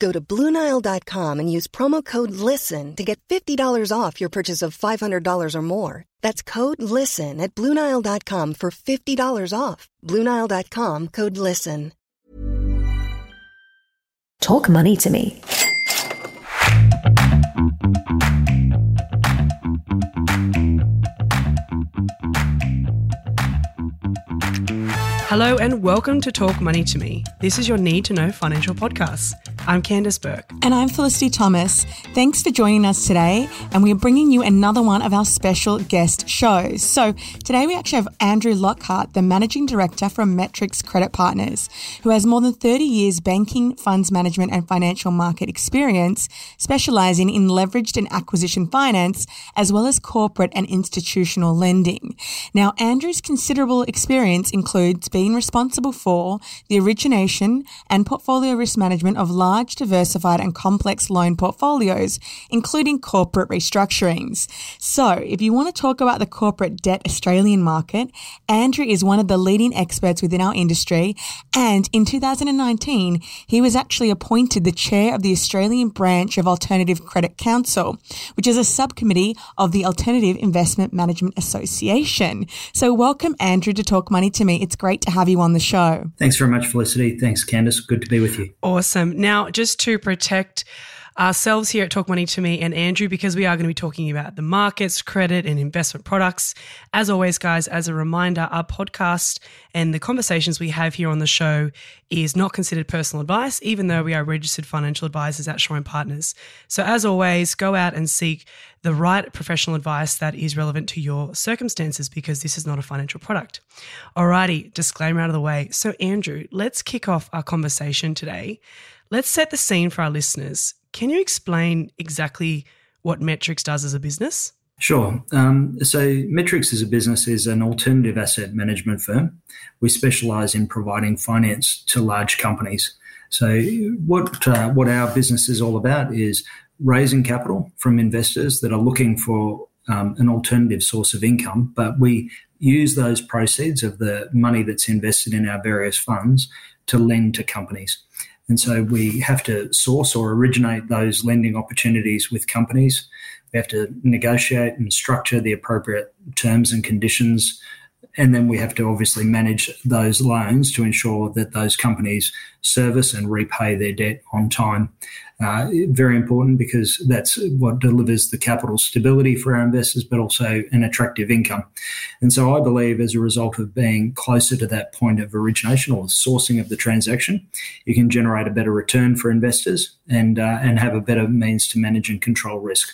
Go to Bluenile.com and use promo code LISTEN to get $50 off your purchase of $500 or more. That's code LISTEN at Bluenile.com for $50 off. Bluenile.com code LISTEN. Talk money to me. Hello and welcome to Talk Money to Me. This is your need to know financial podcast. I'm Candice Bourke. And I'm Felicity Thomas. Thanks for joining us today. And we are bringing you another one of our special guest shows. So today we actually have Andrew Lockhart, the Managing Director from Metrics Credit Partners, who has more than 30 years banking, funds management, and financial market experience, specializing in leveraged and acquisition finance, as well as corporate and institutional lending. Now, Andrew's considerable experience includes being responsible for the origination and portfolio risk management of large large, diversified, and complex loan portfolios, including corporate restructurings. So, if you want to talk about the corporate debt Australian market, Andrew is one of the leading experts within our industry. And in 2019, he was actually appointed the chair of the Australian branch of Alternative Credit Council, which is a subcommittee of the Alternative Investment Management Association. So, welcome, Andrew, to Talk Money to Me. It's great to have you on the show. Thanks very much, Felicity. Thanks, Candice. Good to be with you. Awesome. Now, just to protect ourselves here at Talk Money to Me and Andrew because we are going to be talking about the markets, credit, and investment products. As always, guys, as a reminder, our podcast and the conversations we have here on the show is not considered personal advice, even though we are registered financial advisors at Shaw and Partners. So, as always, go out and seek the right professional advice that is relevant to your circumstances because this is not a financial product. Alrighty, disclaimer out of the way. So, Andrew, let's kick off our conversation today Let's set the scene for our listeners. Can you explain exactly what Metrics does as a business? Sure. Um, so, Metrics as a business is an alternative asset management firm. We specialize in providing finance to large companies. So, what uh, what our business is all about is raising capital from investors that are looking for um, an alternative source of income, but we use those proceeds of the money that's invested in our various funds to lend to companies. And so we have to source or originate those lending opportunities with companies. We have to negotiate and structure the appropriate terms and conditions. And then we have to obviously manage those loans to ensure that those companies service and repay their debt on time. Uh, very important because that's what delivers the capital stability for our investors, but also an attractive income. And so I believe as a result of being closer to that point of origination or sourcing of the transaction, you can generate a better return for investors and, uh, and have a better means to manage and control risk.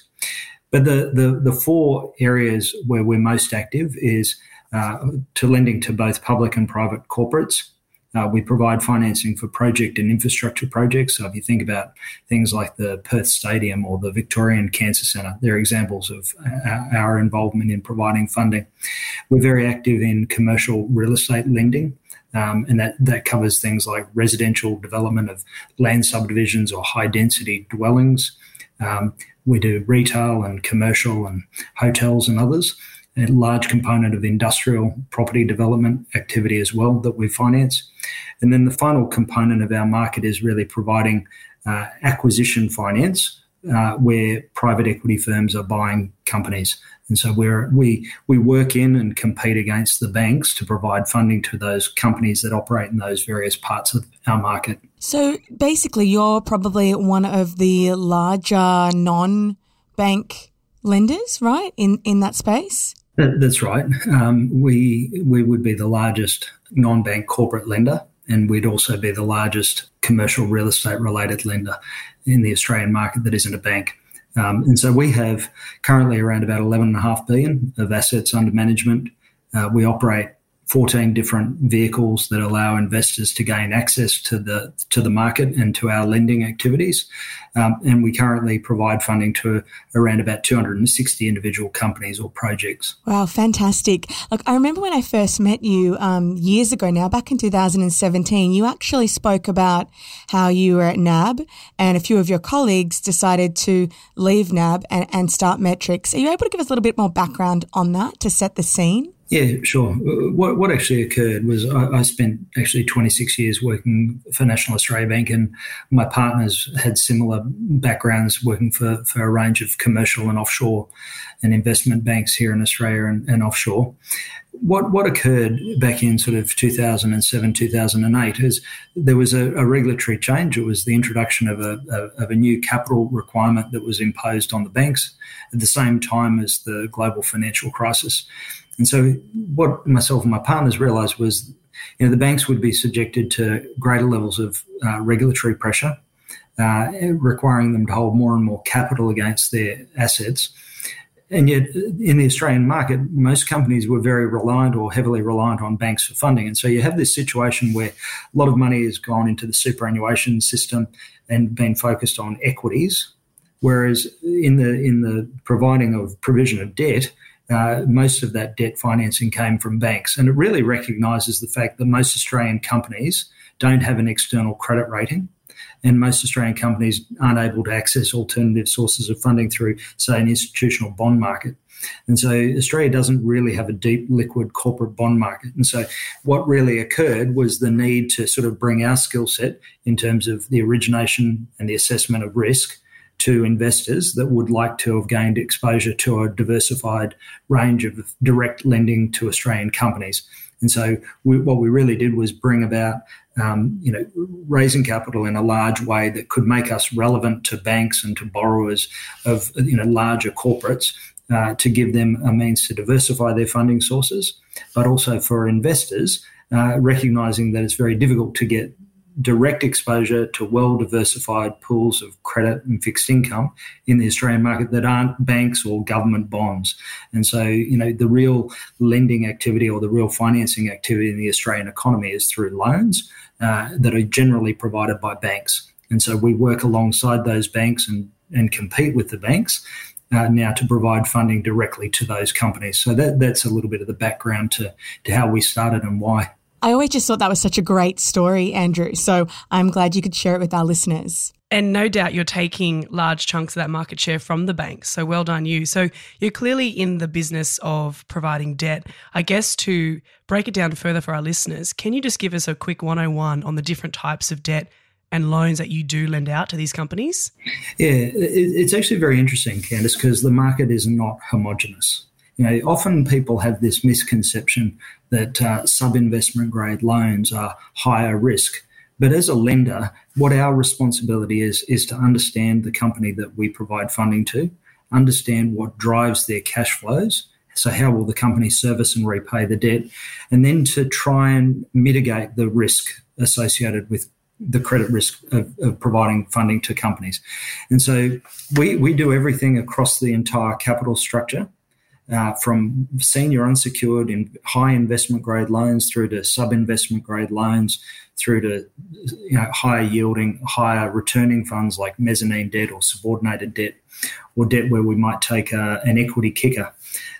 But the, the, the four areas where we're most active is to lending to both public and private corporates, uh, we provide financing for project and infrastructure projects. So if you think about things like the Perth Stadium or the Victorian Cancer Centre, they're examples of our involvement in providing funding. We're very active in commercial real estate lending. Um, and that, that covers things like residential development of land subdivisions or high density dwellings. Um, we do retail and commercial and hotels and others a large component of industrial property development activity as well that we finance. And then the final component of our market is really providing uh, acquisition finance, uh, where private equity firms are buying companies. And so we we we work in and compete against the banks to provide funding to those companies that operate in those various parts of our market. So basically, you're probably one of the larger non-bank lenders, right? In in that space. That's right. Um, we we would be the largest non-bank corporate lender, and we'd also be the largest commercial real estate related lender in the Australian market that isn't a bank. Um, and so we have currently around about 11.5 billion of assets under management. Uh, we operate 14 different vehicles that allow investors to gain access to the to the market and to our lending activities. Um, and we currently provide funding to around about 260 individual companies or projects. Wow, fantastic. Look, I remember when I first met you um, years ago now, back in 2017, you actually spoke about how you were at NAB and a few of your colleagues decided to leave NAB and, and start Metrics. Are you able to give us a little bit more background on that to set the scene? Yeah, sure. Uh, what what actually occurred was I, I, spent actually 26 years working for National Australia Bank, and my partners had similar backgrounds working for, for a range of commercial and offshore and investment banks here in Australia and, and offshore. What what occurred back in sort of 2007 2008 is there was a, a regulatory change. It was the introduction of a, a of a new capital requirement that was imposed on the banks at the same time as the global financial crisis. And so, what myself and my partners realised was, you know, the banks would be subjected to greater levels of uh, regulatory pressure, uh, requiring them to hold more and more capital against their assets. And yet, in the Australian market, most companies were very reliant or heavily reliant on banks for funding. And so, you have this situation where a lot of money has gone into the superannuation system and been focused on equities, whereas in the in the providing of provision of debt, uh, most of that debt financing came from banks. And it really recognises the fact that most Australian companies don't have an external credit rating. And most Australian companies aren't able to access alternative sources of funding through, say, an institutional bond market. And so Australia doesn't really have a deep liquid corporate bond market. And so what really occurred was the need to sort of bring our skill set in terms of the origination and the assessment of risk to investors that would like to have gained exposure to a diversified range of direct lending to Australian companies. And so we, what we really did was bring about, um, you know, raising capital in a large way that could make us relevant to banks and to borrowers of, you know, larger corporates uh, to give them a means to diversify their funding sources, but also for investors, uh, recognizing that it's very difficult to get direct exposure to well diversified pools of credit and fixed income in the Australian market that aren't banks or government bonds. And so, you know, the real lending activity or the real financing activity in the Australian economy is through loans uh, that are generally provided by banks. And so we work alongside those banks and, and compete with the banks. Uh, now to provide funding directly to those companies. So that, that's a little bit of the background to, to how we started and why. I always just thought that was such a great story, Andrew. So I'm glad you could share it with our listeners. And no doubt you're taking large chunks of that market share from the banks. So well done, you. So you're clearly in the business of providing debt. I guess to break it down further for our listeners, can you just give us a quick 101 on the different types of debt and loans that you do lend out to these companies? Yeah, it's actually very interesting, Candice, because the market is not homogenous. You know, often people have this misconception that uh, sub investment grade loans are higher risk. But as a lender, what our responsibility is, is to understand the company that we provide funding to, understand what drives their cash flows. So, how will the company service and repay the debt? And then to try and mitigate the risk associated with the credit risk of, of, providing funding to companies. And so we, we do everything across the entire capital structure uh, from senior unsecured in high investment grade loans through to sub investment grade loans through to you know, higher yielding, higher returning funds like mezzanine debt or subordinated debt or debt where we might take a, an equity kicker.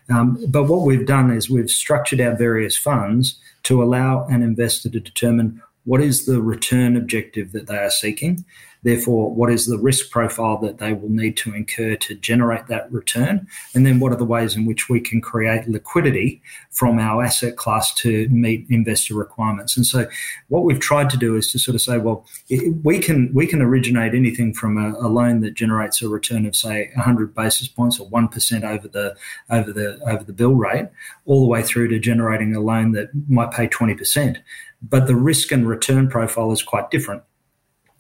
Um, but what we've done is we've structured our various funds to allow an investor to determine what is the return objective that they are seeking Therefore, what is the risk profile that they will need to incur to generate that return? And then what are the ways in which we can create liquidity from our asset class to meet investor requirements? And so what we've tried to do is to sort of say, well, we can we can originate anything from a, a loan that generates a return of say 100 basis points or 1% over the over the over the bill rate all the way through to generating a loan that might pay 20%. But the risk and return profile is quite different.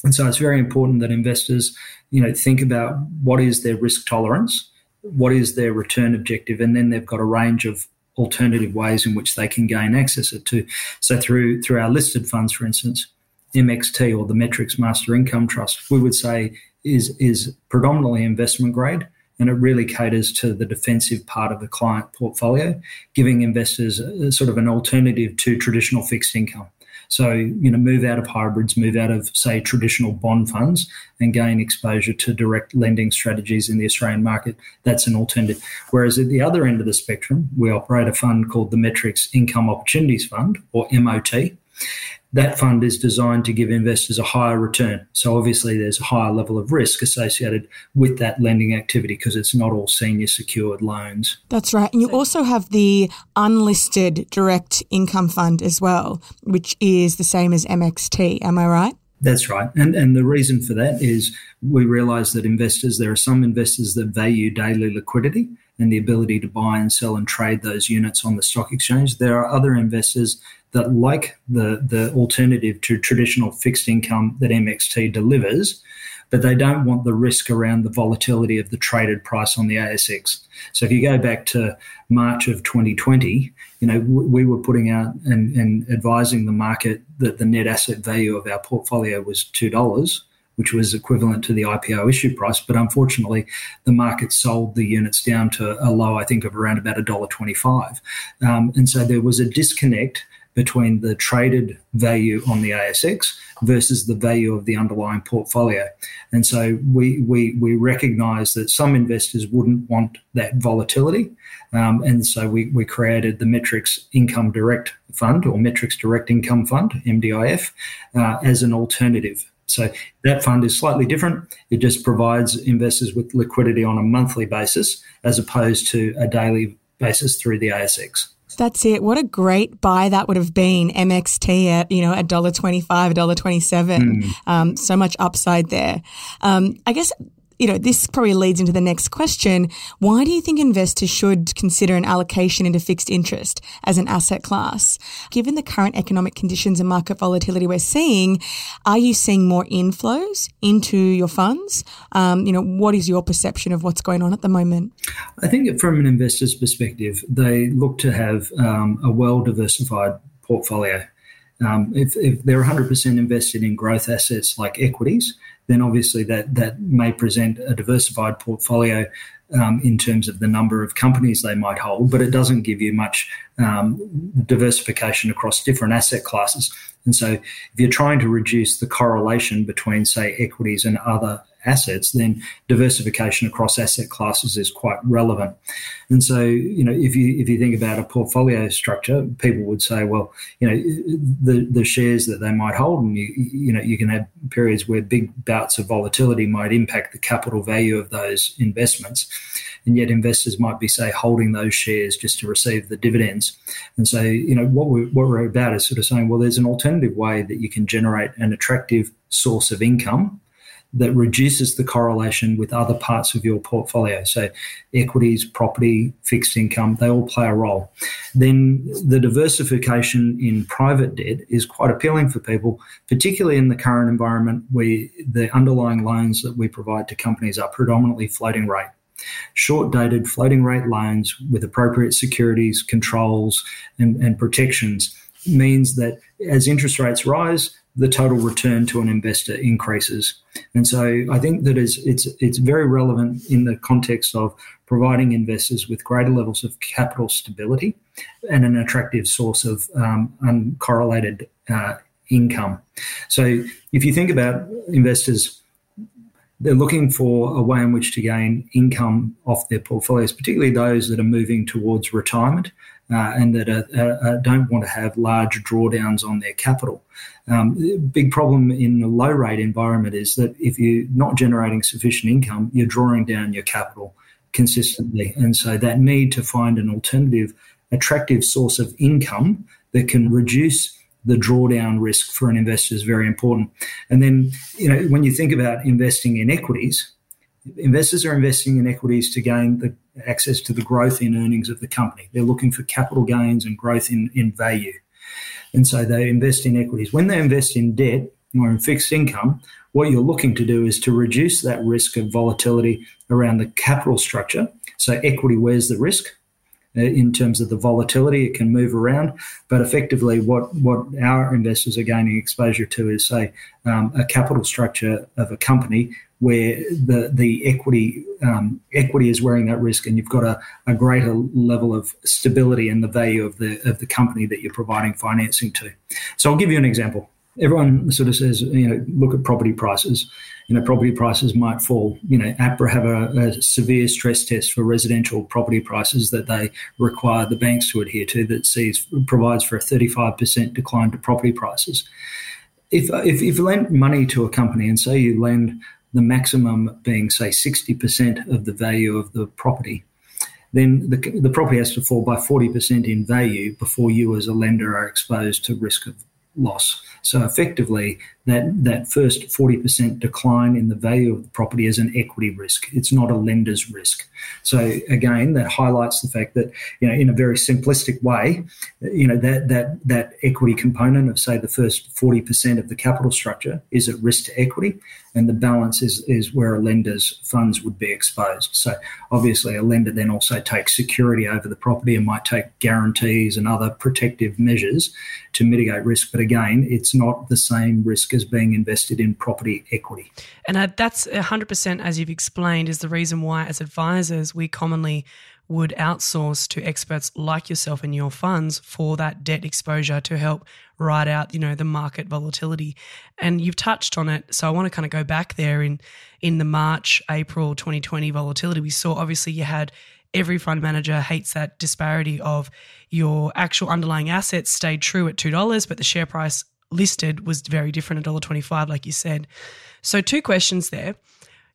And so it's very important that investors, you know, think about what is their risk tolerance, what is their return objective, and then they've got a range of alternative ways in which they can gain access to. So through through our listed funds, for instance, MXT or the Metrics Master Income Trust, we would say is is predominantly investment grade and it really caters to the defensive part of the client portfolio, giving investors a, sort of an alternative to traditional fixed income. So, you know, move out of hybrids, move out of, say, traditional bond funds and gain exposure to direct lending strategies in the Australian market. That's an alternative. Whereas at the other end of the spectrum, we operate a fund called the Metrics Income Opportunities Fund, or MOT. That fund is designed to give investors a higher return. So obviously, there's a higher level of risk associated with that lending activity because it's not all senior secured loans. That's right. And you also have the unlisted direct income fund as well, which is the same as MXT. Am I right? That's right. And and the reason for that is we realize that investors, there are some investors that value daily liquidity and the ability to buy and sell and trade those units on the stock exchange. There are other investors that like the, the alternative to traditional fixed income that MXT delivers, but they don't want the risk around the volatility of the traded price on the ASX. So if you go back to March of 2020, you know, we were putting out and, and advising the market that the net asset value of our portfolio was $2 which was equivalent to the IPO issue price. But unfortunately, the market sold the units down to a low, I think, of around about $1.25. Um, and so there was a disconnect between the traded value on the ASX versus the value of the underlying portfolio. And so we, we, we recognize that some investors wouldn't want that volatility. Um, and so we, we created the Metrics Income Direct Fund or Metrics Direct Income Fund, MDIF, uh, as an alternative. So that fund is slightly different. It just provides investors with liquidity on a monthly basis as opposed to a daily basis through the ASX. That's it. What a great buy that would have been. MXT at, you know, a dollar twenty-five, a dollar twenty-seven. Mm. Um, so much upside there. Um, I guess you know, this probably leads into the next question. Why do you think investors should consider an allocation into fixed interest as an asset class? Given the current economic conditions and market volatility we're seeing, are you seeing more inflows into your funds? Um, you know, what is your perception of what's going on at the moment? I think from an investor's perspective, they look to have um, a well diversified portfolio. Um, if, if, they're 100% invested in growth assets like equities, then obviously that that may present a diversified portfolio um, in terms of the number of companies they might hold, but it doesn't give you much um, diversification across different asset classes. And so, if you're trying to reduce the correlation between, say, equities and other assets, then diversification across asset classes is quite relevant. And so, you know, if you if you think about a portfolio structure, people would say, well, you know, the the shares that they might hold, and you you know, you can have periods where big bouts of volatility might impact the capital value of those investments, and yet investors might be say holding those shares just to receive the dividends. And so, you know, what we what we're about is sort of saying, well, there's an alternative way that you can generate an attractive source of income that reduces the correlation with other parts of your portfolio. So, equities, property, fixed income, they all play a role. Then, the diversification in private debt is quite appealing for people, particularly in the current environment where the underlying loans that we provide to companies are predominantly floating rate. Short dated floating rate loans with appropriate securities, controls, and, and protections means that as interest rates rise, the total return to an investor increases. And so I think that is it's it's very relevant in the context of providing investors with greater levels of capital stability and an attractive source of um, uncorrelated uh, income. So if you think about investors, they're looking for a way in which to gain income off their portfolios, particularly those that are moving towards retirement uh, and that are, uh, don't want to have large drawdowns on their capital. Um, big problem in a low rate environment is that if you're not generating sufficient income, you're drawing down your capital consistently. And so that need to find an alternative, attractive source of income that can reduce the drawdown risk for an investor is very important. And then, you know, when you think about investing in equities, investors are investing in equities to gain the access to the growth in earnings of the company. They're looking for capital gains and growth in, in value. And so they invest in equities. When they invest in debt or in fixed income, what you're looking to do is to reduce that risk of volatility around the capital structure. So equity wears the risk in terms of the volatility. It can move around, but effectively, what what our investors are gaining exposure to is say um, a capital structure of a company where the the equity um, equity is wearing that risk, and you've got a, a greater level of stability in the value of the of the company that you're providing financing to. So I'll give you an example. Everyone sort of says, you know, look at property prices. You know, property prices might fall. You know, APRA have a, a severe stress test for residential property prices that they require the banks to adhere to that sees provides for a 35% decline to property prices. If, if, if you lend money to a company and say you lend the maximum being, say, 60% of the value of the property, then the, the property has to fall by 40% in value before you as a lender are exposed to risk of loss. So effectively, that, that first 40% decline in the value of the property is an equity risk. It's not a lender's risk. So again, that highlights the fact that, you know, in a very simplistic way, you know, that that that equity component of say the first 40% of the capital structure is at risk to equity, and the balance is is where a lender's funds would be exposed. So obviously a lender then also takes security over the property and might take guarantees and other protective measures to mitigate risk. But again, it's not the same risk as being invested in property equity. And uh, that's 100%, as you've explained, is the reason why, as advisors, we commonly would outsource to experts like yourself and your funds for that debt exposure to help ride out, you know, the market volatility. And you've touched on it, so I want to kind of go back there in in the March April 2020 volatility. We saw obviously you had every fund manager hates that disparity of your actual underlying assets stayed true at $2, but the share price listed was very different at $1.25, like you said. So, two questions there.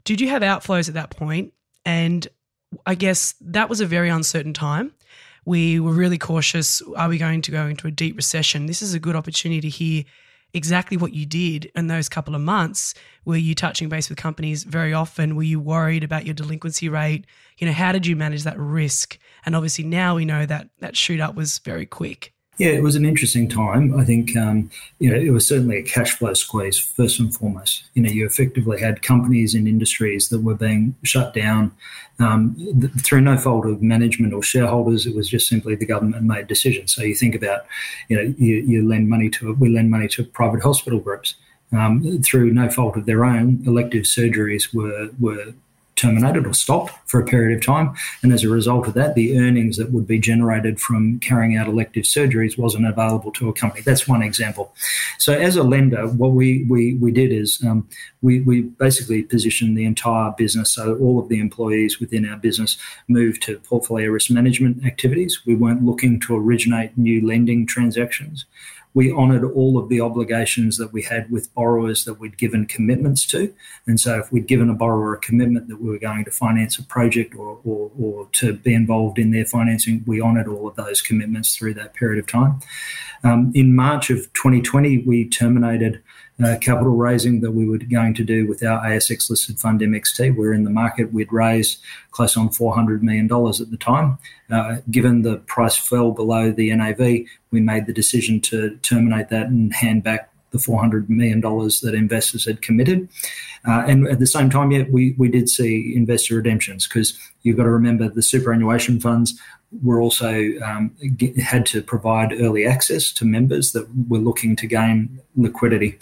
Did you have outflows at that point? And I guess that was a very uncertain time. We were really cautious. Are we going to go into a deep recession? This is a good opportunity to hear exactly what you did in those couple of months. Were you touching base with companies very often? Were you worried about your delinquency rate? You know, how did you manage that risk? And obviously now we know that that shoot up was very quick. Yeah, it was an interesting time. I think um, you know it was certainly a cash flow squeeze first and foremost. You know, you effectively had companies and industries that were being shut down um, th- through no fault of management or shareholders. It was just simply the government made decisions. So you think about, you know, you, you lend money to we lend money to private hospital groups. Um, through no fault of their own, elective surgeries were were terminated or stopped for a period of time. And as a result of that, the earnings that would be generated from carrying out elective surgeries wasn't available to a company. That's one example. So as a lender, what we, we, we did is um, we, we basically positioned the entire business. So all of the employees within our business moved to portfolio risk management activities. We weren't looking to originate new lending transactions we honoured all of the obligations that we had with borrowers that we'd given commitments to. And so, if we'd given a borrower a commitment that we were going to finance a project or, or, or to be involved in their financing, we honoured all of those commitments through that period of time. Um, in March of 2020, we terminated uh, capital raising that we were going to do with our ASX listed fund MXT. We're in the market. We'd raised close on $400 million at the time. Uh, given the price fell below the NAV, we made the decision to terminate that and hand back the $400 million that investors had committed. Uh, and at the same time, yeah, we, we did see investor redemptions because you've got to remember the superannuation funds were also um, get, had to provide early access to members that were looking to gain liquidity.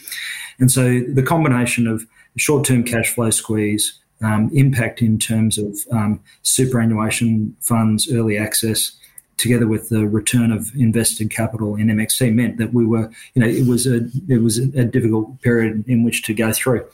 And so the combination of short term cash flow squeeze, um, impact in terms of um, superannuation funds, early access, together with the return of invested capital in MXT meant that we were, you know, it was a it was a difficult period in which to go through.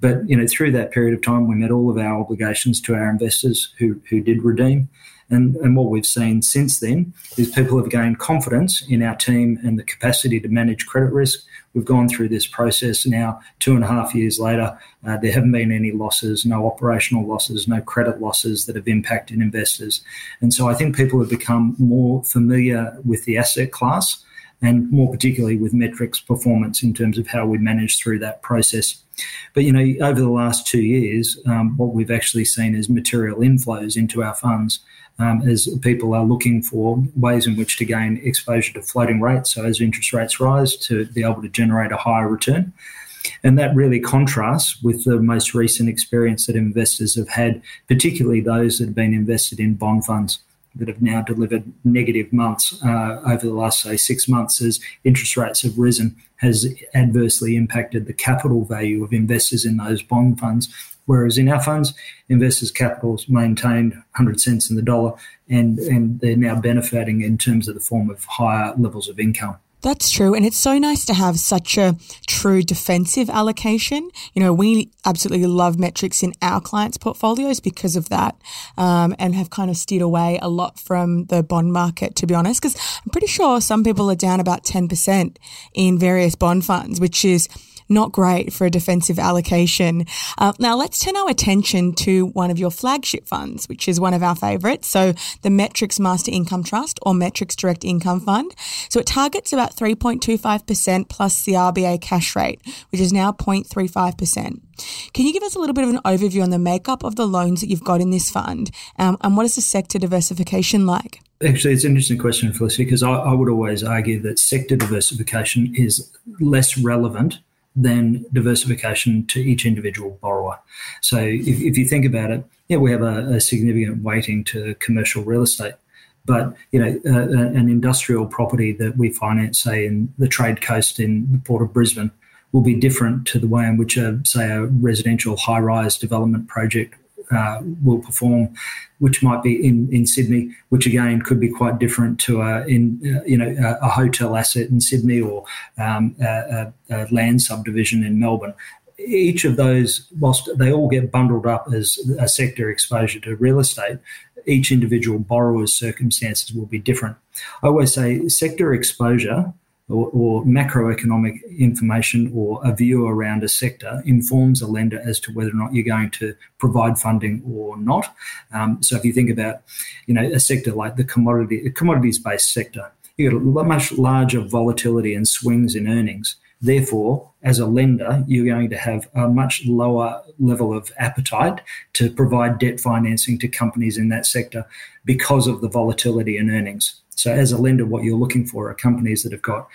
But you know, through that period of time, we met all of our obligations to our investors who who did redeem. And, and what we've seen since then is people have gained confidence in our team and the capacity to manage credit risk. We've gone through this process now, two and a half years later. Uh, there haven't been any losses, no operational losses, no credit losses that have impacted investors. And so I think people have become more familiar with the asset class and more particularly with metrics performance in terms of how we manage through that process. But you know, over the last two years, um, what we've actually seen is material inflows into our funds um, as people are looking for ways in which to gain exposure to floating rates. So as interest rates rise, to be able to generate a higher return. And that really contrasts with the most recent experience that investors have had, particularly those that have been invested in bond funds. that have now delivered negative months uh, over the last, say, six months as interest rates have risen has adversely impacted the capital value of investors in those bond funds. Whereas in our funds, investors' capitals maintained 100 cents in the dollar and, and they're now benefiting in terms of the form of higher levels of income. That's true. And it's so nice to have such a true defensive allocation. You know, we absolutely love metrics in our clients' portfolios because of that um, and have kind of steered away a lot from the bond market, to be honest, because I'm pretty sure some people are down about 10% in various bond funds, which is not great for a defensive allocation. Uh, now let's turn our attention to one of your flagship funds, which is one of our favorites. So the Metrics Master Income Trust or Metrics Direct Income Fund. So it targets about 3.25% plus the RBA cash rate, which is now 0.35%. Can you give us a little bit of an overview on the makeup of the loans that you've got in this fund um, and what is the sector diversification like? Actually, it's an interesting question, Felicity, because I, I, would always argue that sector diversification is less relevant than diversification to each individual borrower. So if, if you think about it, yeah, we have a, a significant weighting to commercial real estate. But you know, uh, an industrial property that we finance, say in the Trade Coast in the Port of Brisbane, will be different to the way in which, a, say, a residential high-rise development project uh, will perform, which might be in, in Sydney, which again could be quite different to a in uh, you know a, a, hotel asset in Sydney or um, a, a, land subdivision in Melbourne. Each of those, whilst they all get bundled up as a sector exposure to real estate, each individual borrower's circumstances will be different. I always say sector exposure or, or, macroeconomic information or a view around a sector informs a lender as to whether or not you're going to provide funding or not. Um, so if you think about, you know, a sector like the commodity commodities-based sector, you get a much larger volatility and swings in earnings. Therefore, as a lender, you're going to have a much lower level of appetite to provide debt financing to companies in that sector because of the volatility in earnings. So, as a lender, what you're looking for are companies that have got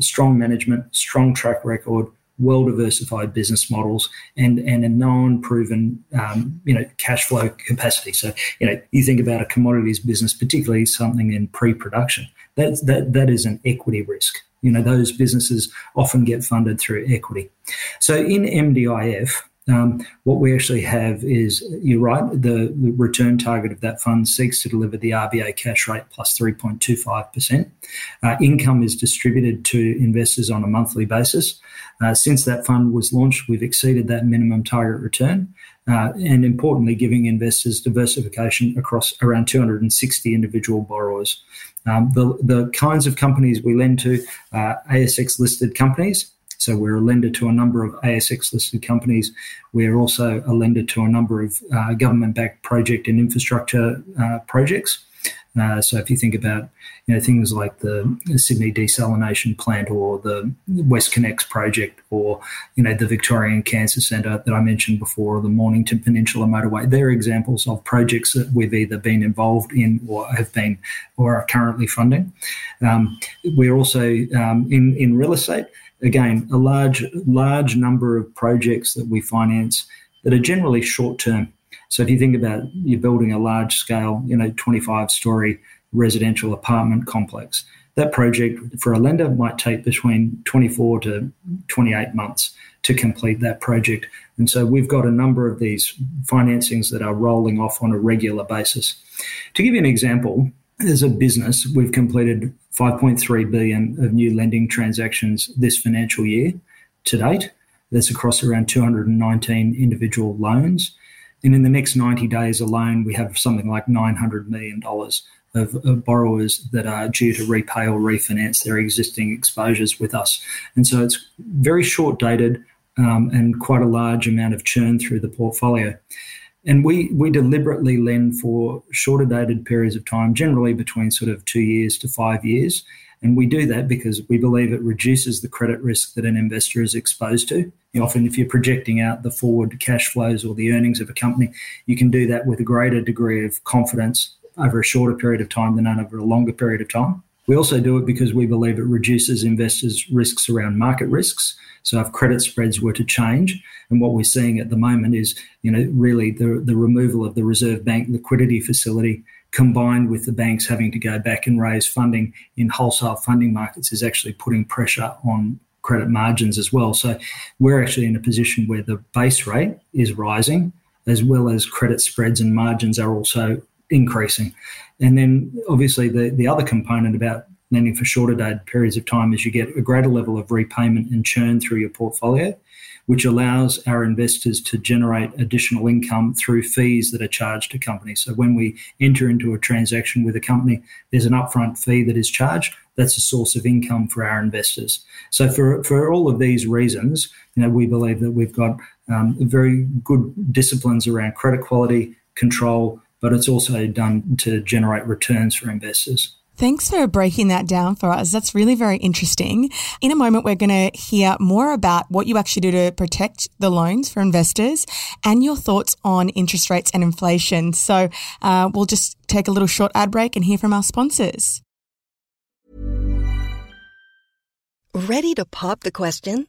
strong management, strong track record, well diversified business models, and and a known proven um, you know cash flow capacity. So, you know, you think about a commodities business, particularly something in pre production. That that that is an equity risk. You know, those businesses often get funded through equity. So in MDIF, um, what we actually have is, you're right, the, the, return target of that fund seeks to deliver the RBA cash rate plus 3.25%. Uh, income is distributed to investors on a monthly basis. Uh, since that fund was launched, we've exceeded that minimum target return. Uh, and importantly, giving investors diversification across around 260 individual borrowers. Um, the, the kinds of companies we lend to are ASX listed companies, so we're a lender to a number of ASX listed companies. We're also a lender to a number of uh, government backed project and infrastructure uh, projects. Uh, so if you think about you know things like the Sydney desalination plant or the West WestConnex project or you know the Victorian Cancer Centre that I mentioned before or the Mornington Peninsula Motorway, they're examples of projects that we've either been involved in or have been or are currently funding. Um, we're also um, in in real estate again, a large large number of projects that we finance that are generally short term. So if you think about you're building a large scale, you know, 25 story residential apartment complex, that project for a lender might take between 24 to 28 months to complete that project. And so we've got a number of these financings that are rolling off on a regular basis. To give you an example, as a business, we've completed 5.3 billion of new lending transactions this financial year to date. That's across around 219 individual loans. And in the next 90 days alone, we have something like $900 million of, of, borrowers that are due to repay or refinance their existing exposures with us. And so it's very short dated um, and quite a large amount of churn through the portfolio. And we, we deliberately lend for shorter dated periods of time, generally between sort of two years to five years. And we do that because we believe it reduces the credit risk that an investor is exposed to. Often, if you're projecting out the forward cash flows or the earnings of a company, you can do that with a greater degree of confidence over a shorter period of time than over a longer period of time. We also do it because we believe it reduces investors' risks around market risks. So if credit spreads were to change, and what we're seeing at the moment is, you know, really the, the removal of the Reserve Bank liquidity facility combined with the banks having to go back and raise funding in wholesale funding markets, is actually putting pressure on credit margins as well. So we're actually in a position where the base rate is rising, as well as credit spreads and margins are also increasing. And then obviously the, the other component about lending for shorter dated periods of time is you get a greater level of repayment and churn through your portfolio which allows our investors to generate additional income through fees that are charged to companies. So when we enter into a transaction with a company, there's an upfront fee that is charged. That's a source of income for our investors. So for, for all of these reasons, you know, we believe that we've got um, very good disciplines around credit quality, control, but it's also done to generate returns for investors. Thanks for breaking that down for us. That's really very interesting. In a moment, we're going to hear more about what you actually do to protect the loans for investors and your thoughts on interest rates and inflation. So uh, we'll just take a little short ad break and hear from our sponsors. Ready to pop the question?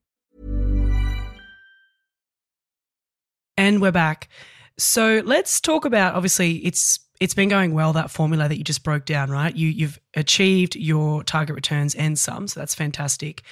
And we're back. So let's talk about obviously it's it's been going well that formula that you just broke down, right? You you've achieved your target returns and some, so that's fantastic.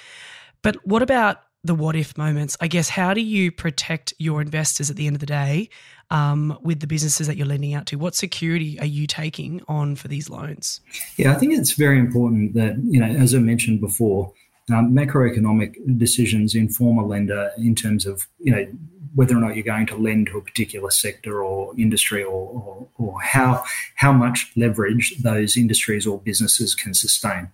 But what about the what if moments? I guess how do you protect your investors at the end of the day um, with the businesses that you're lending out to? What security are you taking on for these loans? Yeah, I think it's very important that you know, as I mentioned before, um, macroeconomic decisions inform a lender in terms of you know whether or not you're going to lend to a particular sector or industry or, or, or, how, how much leverage those industries or businesses can sustain.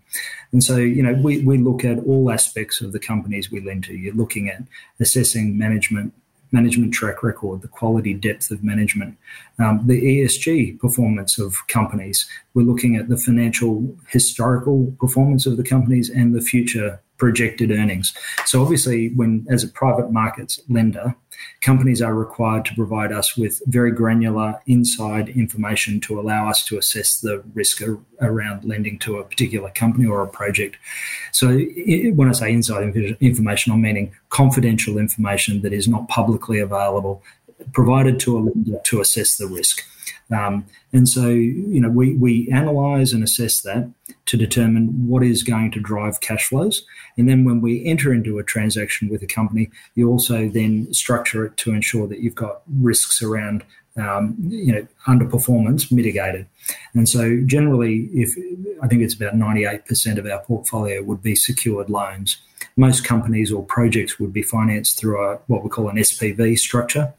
And so, you know, we, we look at all aspects of the companies we lend to. You're looking at assessing management management track record, the quality depth of management, um, the ESG performance of companies. We're looking at the financial historical performance of the companies and the future projected earnings. So obviously, when as a private markets lender, companies are required to provide us with very granular inside information to allow us to assess the risk around lending to a particular company or a project. So when I say inside information, I'm meaning confidential information that is not publicly available, provided to a lender to assess the risk. Um, and so, you know, we, we analyze and assess that to determine what is going to drive cash flows. And then when we enter into a transaction with a company, you also then structure it to ensure that you've got risks around um, you know, underperformance mitigated. And so generally, if I think it's about 98% of our portfolio would be secured loans. Most companies or projects would be financed through a, what we call an SPV structure,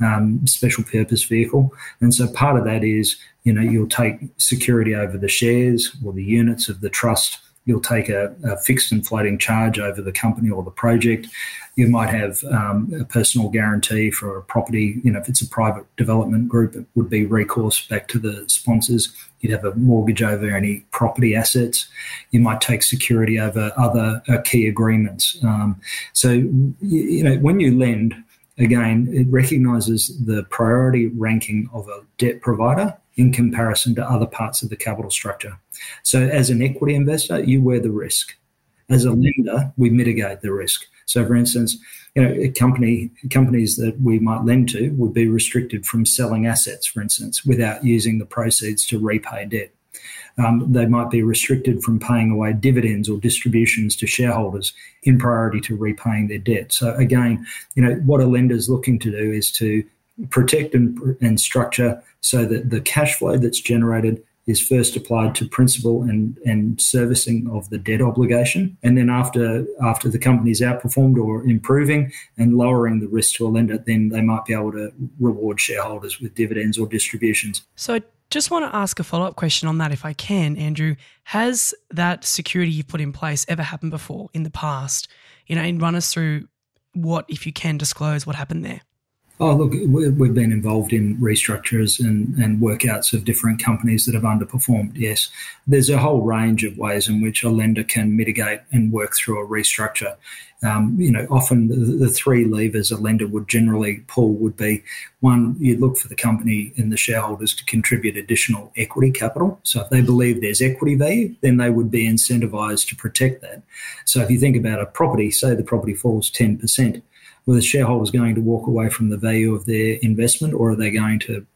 um, special purpose vehicle. And so part of that is, you know, you'll take security over the shares or the units of the trust You'll take a, a, fixed and floating charge over the company or the project. You might have um, a personal guarantee for a property. You know, if it's a private development group, it would be recourse back to the sponsors. You'd have a mortgage over any property assets. You might take security over other uh, key agreements. Um, so, you, you know, when you lend, again, it recognizes the priority ranking of a debt provider in comparison to other parts of the capital structure. So, as an equity investor, you wear the risk. As a lender, we mitigate the risk. So, for instance, you know, company companies that we might lend to would be restricted from selling assets, for instance, without using the proceeds to repay debt. Um, they might be restricted from paying away dividends or distributions to shareholders in priority to repaying their debt. So again, you know, what a lender is looking to do is to protect and, and structure so that the cash flow that's generated is first applied to principal and, and servicing of the debt obligation. And then after after the company's outperformed or improving and lowering the risk to a lender, then they might be able to reward shareholders with dividends or distributions. So I just want to ask a follow up question on that, if I can, Andrew. Has that security you've put in place ever happened before in the past? You know, and run us through what, if you can disclose, what happened there. Oh, look, we've been involved in restructures and, and workouts of different companies that have underperformed. Yes, there's a whole range of ways in which a lender can mitigate and work through a restructure. Um, you know, often the, the, three levers a lender would generally pull would be one, you'd look for the company and the shareholders to contribute additional equity capital. So if they believe there's equity value, then they would be incentivized to protect that. So if you think about a property, say the property falls 10%, were the shareholders going to walk away from the value of their investment or are they going to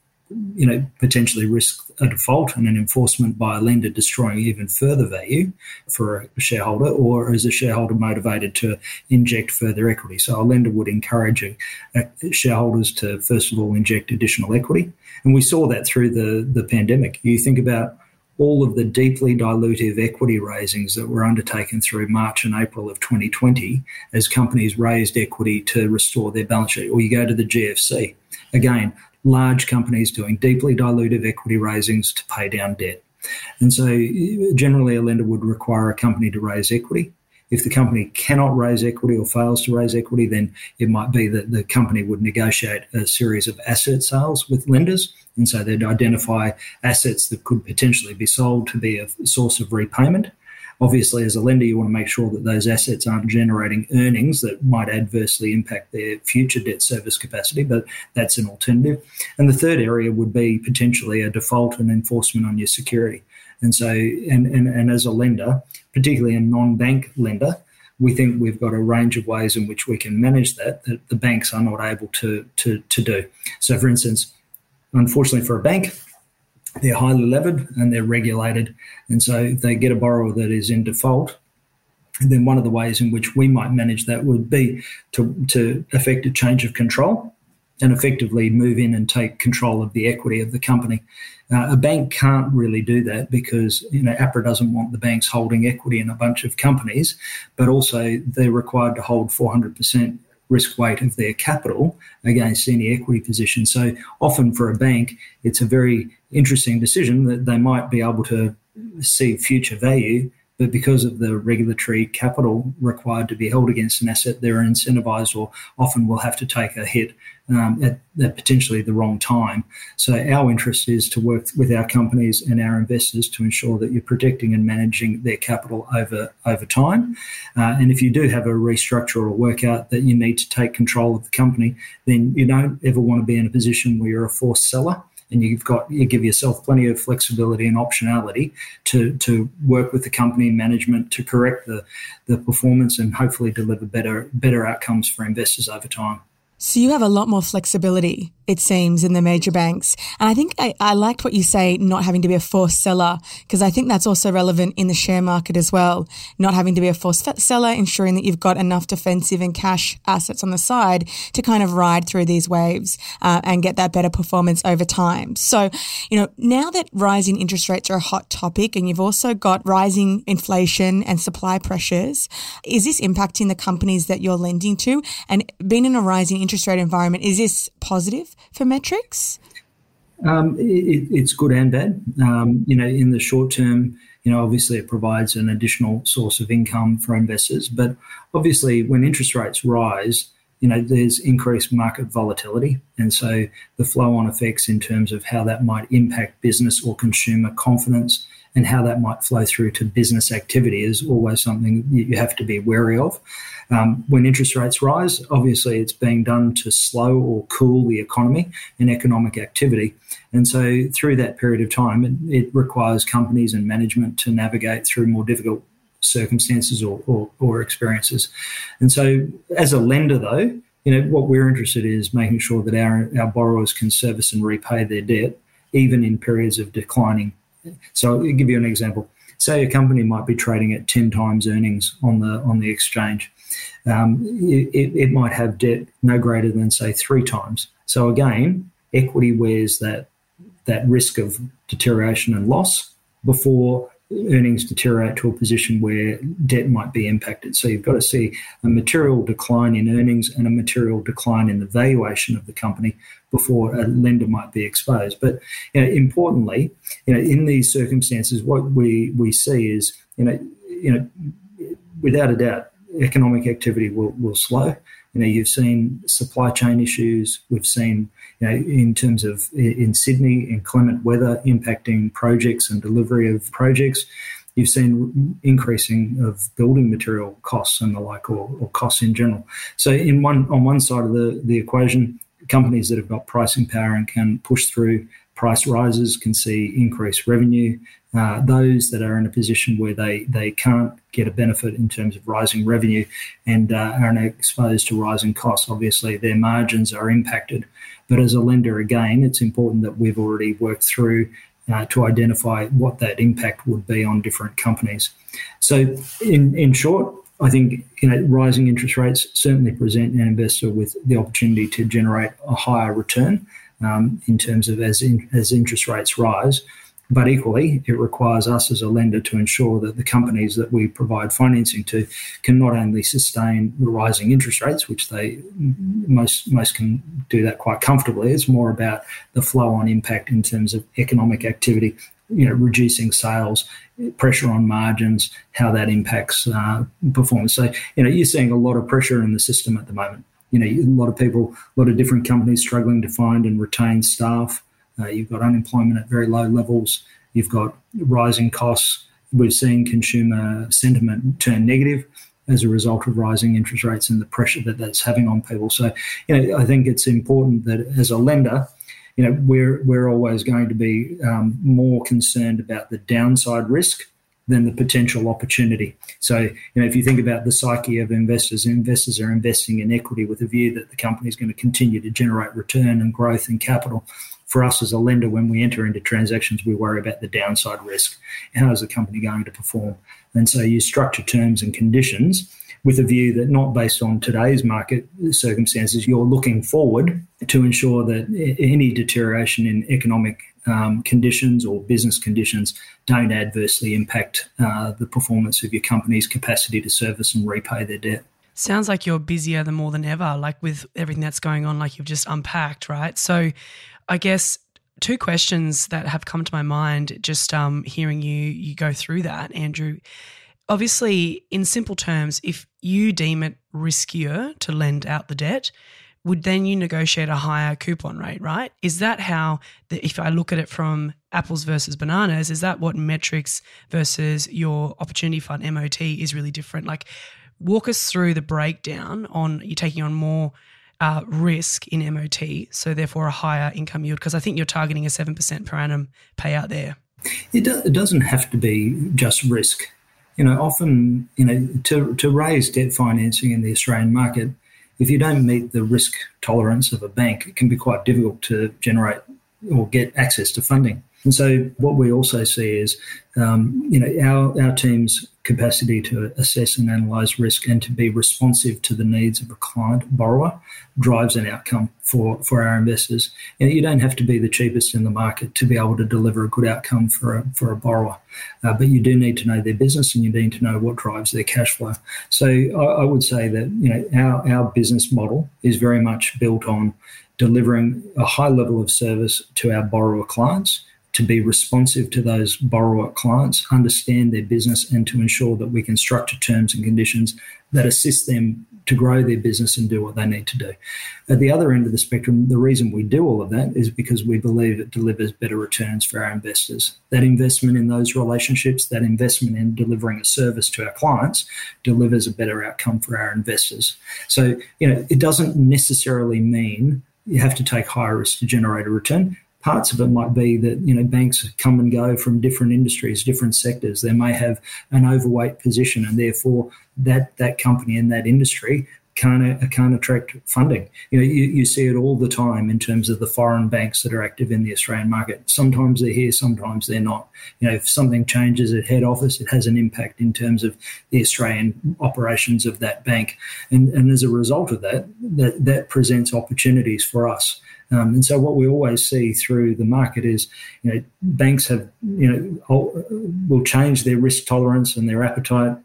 you know potentially risk a default and an enforcement by a lender destroying even further value for a shareholder or is a shareholder motivated to inject further equity? So a lender would encourage a, a shareholders to first of all inject additional equity. And we saw that through the the pandemic. You think about all of the deeply dilutive equity raisings that were undertaken through March and April of 2020 as companies raised equity to restore their balance sheet. Or you go to the GFC. Again, large companies doing deeply dilutive equity raisings to pay down debt. And so generally a lender would require a company to raise equity. If the company cannot raise equity or fails to raise equity, then it might be that the company would negotiate a series of asset sales with lenders. And so they'd identify assets that could potentially be sold to be a source of repayment. Obviously, as a lender, you want to make sure that those assets aren't generating earnings that might adversely impact their future debt service capacity, but that's an alternative. And the third area would be potentially a default and enforcement on your security. And so, and, and, and as a lender, particularly a non-bank lender, we think we've got a range of ways in which we can manage that that the banks are not able to, to, to do. So, for instance, unfortunately for a bank, they're highly levered and they're regulated. And so if they get a borrower that is in default, then one of the ways in which we might manage that would be to, to effect a change of control and effectively move in and take control of the equity of the company. Uh, a bank can't really do that because you know APRA doesn't want the banks holding equity in a bunch of companies, but also they're required to hold 400% risk weight of their capital against any equity position. So often for a bank, it's a very interesting decision that they might be able to see future value but because of the regulatory capital required to be held against an asset, they're incentivized or often will have to take a hit um, at, at, potentially the wrong time. So our interest is to work with our companies and our investors to ensure that you're protecting and managing their capital over over time. Uh, and if you do have a restructure or a workout that you need to take control of the company, then you don't ever want to be in a position where you're a forced seller and you've got you give yourself plenty of flexibility and optionality to to work with the company management to correct the the performance and hopefully deliver better better outcomes for investors over time. So you have a lot more flexibility it seems, in the major banks. And I think I, I liked what you say, not having to be a forced seller, because I think that's also relevant in the share market as well. Not having to be a forced seller, ensuring that you've got enough defensive and cash assets on the side to kind of ride through these waves uh, and get that better performance over time. So, you know, now that rising interest rates are a hot topic and you've also got rising inflation and supply pressures, is this impacting the companies that you're lending to? And being in a rising interest rate environment, is this positive for metrics? Um, it, it's good and bad. Um, you know, in the short term, you know, obviously it provides an additional source of income for investors. But obviously, when interest rates rise, you know, there's increased market volatility. And so the flow on effects in terms of how that might impact business or consumer confidence and how that might flow through to business activity is always something you have to be wary of. Um, when interest rates rise, obviously it's being done to slow or cool the economy and economic activity. And so through that period of time, it, it requires companies and management to navigate through more difficult circumstances or, or, or experiences. And so as a lender, though, you know, what we're interested in is making sure that our, our borrowers can service and repay their debt, even in periods of declining. So I'll give you an example. Say a company might be trading at 10 times earnings on the on the exchange um, it, it might have debt no greater than say three times. So again, equity wears that that risk of deterioration and loss before earnings deteriorate to a position where debt might be impacted. So you've got to see a material decline in earnings and a material decline in the valuation of the company before a lender might be exposed. But you know, importantly, you know, in these circumstances, what we, we see is, you know, you know, without a doubt, economic activity will, will slow. You know, you've seen supply chain issues. We've seen, you know, in terms of in Sydney, inclement weather impacting projects and delivery of projects. You've seen increasing of building material costs and the like, or, or costs in general. So, in one on one side of the, the equation, companies that have got pricing power and can push through price rises can see increased revenue. Uh, those that are in a position where they, they can't get a benefit in terms of rising revenue and uh, are exposed to rising costs, obviously their margins are impacted. But as a lender, again, it's important that we've already worked through uh, to identify what that impact would be on different companies. So, in, in short, I think you know rising interest rates certainly present an investor with the opportunity to generate a higher return um, in terms of as in, as interest rates rise. But equally, it requires us as a lender to ensure that the companies that we provide financing to can not only sustain the rising interest rates, which they most most can do that quite comfortably. It's more about the flow-on impact in terms of economic activity, you know, reducing sales, pressure on margins, how that impacts uh, performance. So, you know, you're seeing a lot of pressure in the system at the moment. You know, a lot of people, a lot of different companies struggling to find and retain staff. Uh, you've got unemployment at very low levels. You've got rising costs. We've seen consumer sentiment turn negative as a result of rising interest rates and the pressure that that's having on people. So, you know, I think it's important that as a lender, you know, we're we're always going to be um, more concerned about the downside risk than the potential opportunity. So, you know, if you think about the psyche of investors, investors are investing in equity with a view that the company is going to continue to generate return and growth and capital for us as a lender, when we enter into transactions, we worry about the downside risk. How is the company going to perform? And so you structure terms and conditions with a view that not based on today's market circumstances, you're looking forward to ensure that any deterioration in economic um, conditions or business conditions don't adversely impact uh, the performance of your company's capacity to service and repay their debt. Sounds like you're busier than more than ever, like with everything that's going on, like you've just unpacked, right? So I guess two questions that have come to my mind just um, hearing you you go through that, Andrew. Obviously, in simple terms, if you deem it riskier to lend out the debt, would then you negotiate a higher coupon rate, right? Is that how, the, if I look at it from apples versus bananas, is that what metrics versus your opportunity fund MOT is really different? Like, walk us through the breakdown on you taking on more uh, risk in MOT, so therefore a higher income yield? Because I think you're targeting a 7% per annum payout there. It, do, it doesn't have to be just risk. You know, often, you know, to, to raise debt financing in the Australian market, if you don't meet the risk tolerance of a bank, it can be quite difficult to generate or get access to funding. And so, what we also see is, um, you know, our, our team's capacity to assess and analyse risk and to be responsive to the needs of a client borrower drives an outcome for, for our investors. And you don't have to be the cheapest in the market to be able to deliver a good outcome for a, for a borrower, uh, but you do need to know their business and you need to know what drives their cash flow. So, I, I would say that you know our our business model is very much built on delivering a high level of service to our borrower clients to be responsive to those borrower clients, understand their business, and to ensure that we can structure terms and conditions that assist them to grow their business and do what they need to do. At the other end of the spectrum, the reason we do all of that is because we believe it delivers better returns for our investors. That investment in those relationships, that investment in delivering a service to our clients, delivers a better outcome for our investors. So, you know, it doesn't necessarily mean you have to take higher risk to generate a return parts of it might be that you know banks come and go from different industries, different sectors. They may have an overweight position, and therefore that that company in that industry can't, can't attract funding. You know, you, you see it all the time in terms of the foreign banks that are active in the Australian market. Sometimes they're here, sometimes they're not. You know, if something changes at head office, it has an impact in terms of the Australian operations of that bank. And, and as a result of that, that, that presents opportunities for us. Um, and so what we always see through the market is, you know, banks have, you know, will change their risk tolerance and their appetite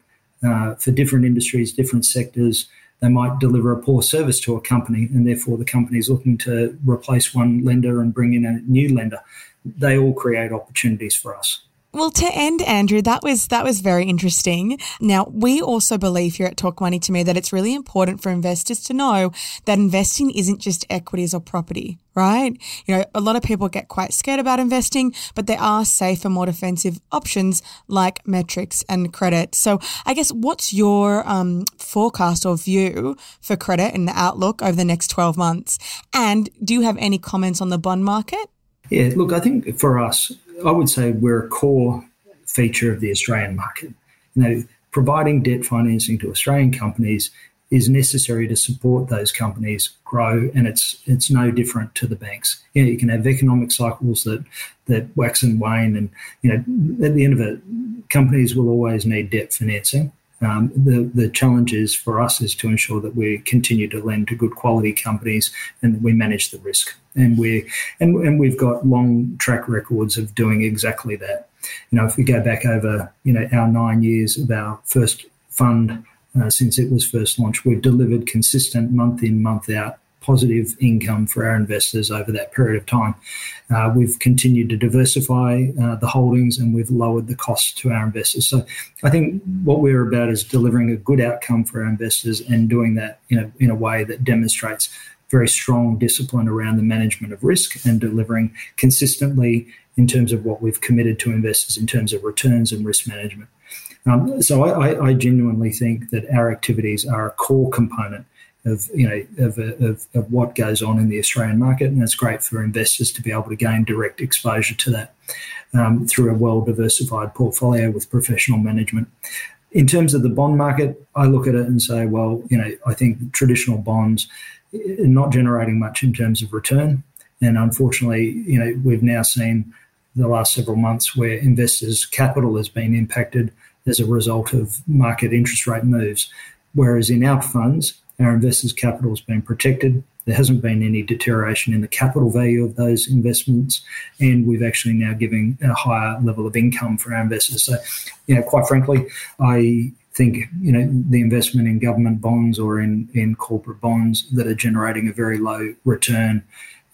uh, for different industries, different sectors. They might deliver a poor service to a company, and therefore the company is looking to replace one lender and bring in a new lender. They all create opportunities for us. Well, to end, Andrew, that was that was very interesting. Now, we also believe here at Talk Money to Me that it's really important for investors to know that investing isn't just equities or property, right? You know, a lot of people get quite scared about investing, but there are safer, more defensive options like metrics and credit. So, I guess what's your um, forecast or view for credit and the outlook over the next twelve months? And do you have any comments on the bond market? Yeah, look, I think for us, I would say we're a core feature of the Australian market. You know, providing debt financing to Australian companies is necessary to support those companies grow, and it's it's no different to the banks. You know, you can have economic cycles that that wax and wane, and you know, at the end of it, companies will always need debt financing. Um, the the challenge is for us is to ensure that we continue to lend to good quality companies and we manage the risk. And we and and we've got long track records of doing exactly that. You know, if we go back over you know our nine years of our first fund uh, since it was first launched, we've delivered consistent month in month out positive income for our investors over that period of time. Uh, we've continued to diversify uh, the holdings and we've lowered the costs to our investors. So I think what we're about is delivering a good outcome for our investors and doing that in a, in a way that demonstrates very strong discipline around the management of risk and delivering consistently in terms of what we've committed to investors in terms of returns and risk management. Um, so I, I, genuinely think that our activities are a core component of you know of, of, of what goes on in the Australian market, and it's great for investors to be able to gain direct exposure to that um, through a well diversified portfolio with professional management. In terms of the bond market, I look at it and say, well, you know, I think traditional bonds not generating much in terms of return, and unfortunately, you know, we've now seen the last several months where investors' capital has been impacted as a result of market interest rate moves. Whereas in our funds, our investors' capital has been protected. There hasn't been any deterioration in the capital value of those investments, and we've actually now giving a higher level of income for our investors. So, you know, quite frankly, I think you know the investment in government bonds or in in corporate bonds that are generating a very low return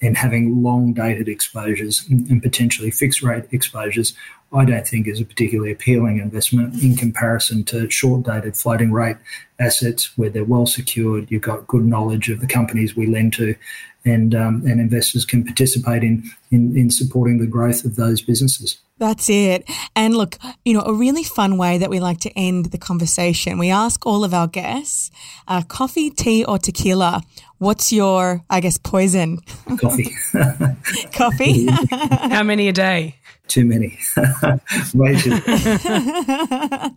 and having long dated exposures and potentially fixed rate exposures I don't think is a particularly appealing investment in comparison to short dated floating rate assets where they're well secured. You've got good knowledge of the companies we lend to, and um, and investors can participate in, in in supporting the growth of those businesses. That's it. And look, you know, a really fun way that we like to end the conversation. We ask all of our guests, uh, coffee, tea, or tequila. What's your, I guess, poison? Coffee. Coffee. How many a day? too many. Way too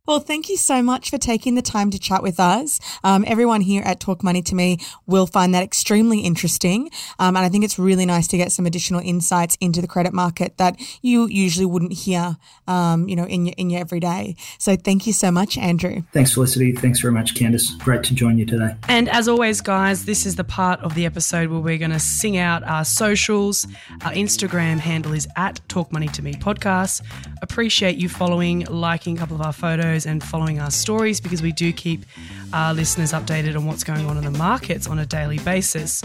well, thank you so much for taking the time to chat with us. Um, everyone here at Talk Money to Me will find that extremely interesting. Um, and I think it's really nice to get some additional insights into the credit market that you usually wouldn't hear, um, you know, in your, in your everyday. So thank you so much, Andrew. Thanks, Felicity. Thanks very much, Candice. Great to join you today. And as always, guys, this is the part of the episode where we're going to sing out our socials. Our Instagram handle is at Talk Money to Me podcast. Appreciate you following, liking a couple of our photos, and following our stories because we do keep our listeners updated on what's going on in the markets on a daily basis.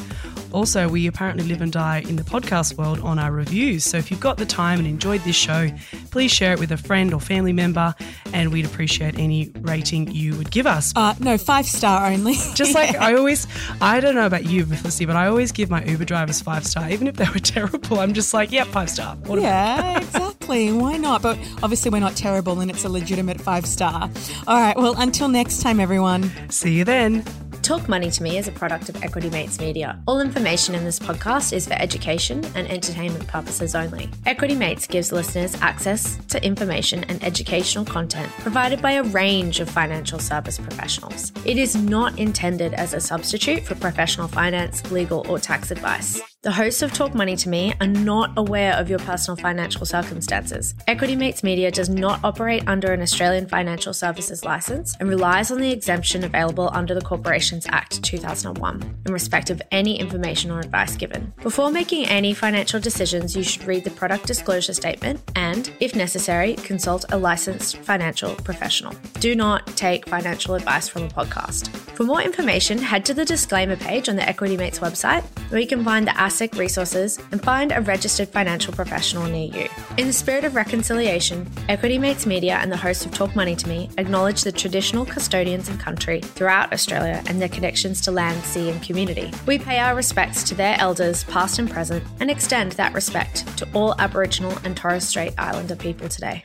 Also, we apparently live and die in the podcast world on our reviews. So if you've got the time and enjoyed this show, please share it with a friend or family member, and we'd appreciate any rating you would give us. Uh, no, five star only. Just like I always, I don't know about you, Felicity, but I always give my Uber drivers five star, even if they were terrible. I'm just like, yeah, five star. What yeah, exactly. Why not? But obviously, we're not terrible, and it's a legitimate five star. All right. Well, until next time, everyone. See you then. Talk Money to Me is a product of Equity Mates Media. All information in this podcast is for education and entertainment purposes only. Equity Mates gives listeners access to information and educational content provided by a range of financial service professionals. It is not intended as a substitute for professional finance, legal, or tax advice. The hosts of Talk Money to Me are not aware of your personal financial circumstances. Equity Mates Media does not operate under an Australian financial services license and relies on the exemption available under the Corporations Act 2001 in respect of any information or advice given. Before making any financial decisions, you should read the product disclosure statement and, if necessary, consult a licensed financial professional. Do not take financial advice from a podcast. For more information, head to the disclaimer page on the Equity Mates website, where you can find the Resources and find a registered financial professional near you. In the spirit of reconciliation, Equity Mates Media and the hosts of Talk Money to Me acknowledge the traditional custodians of country throughout Australia and their connections to land, sea, and community. We pay our respects to their elders, past and present, and extend that respect to all Aboriginal and Torres Strait Islander people today.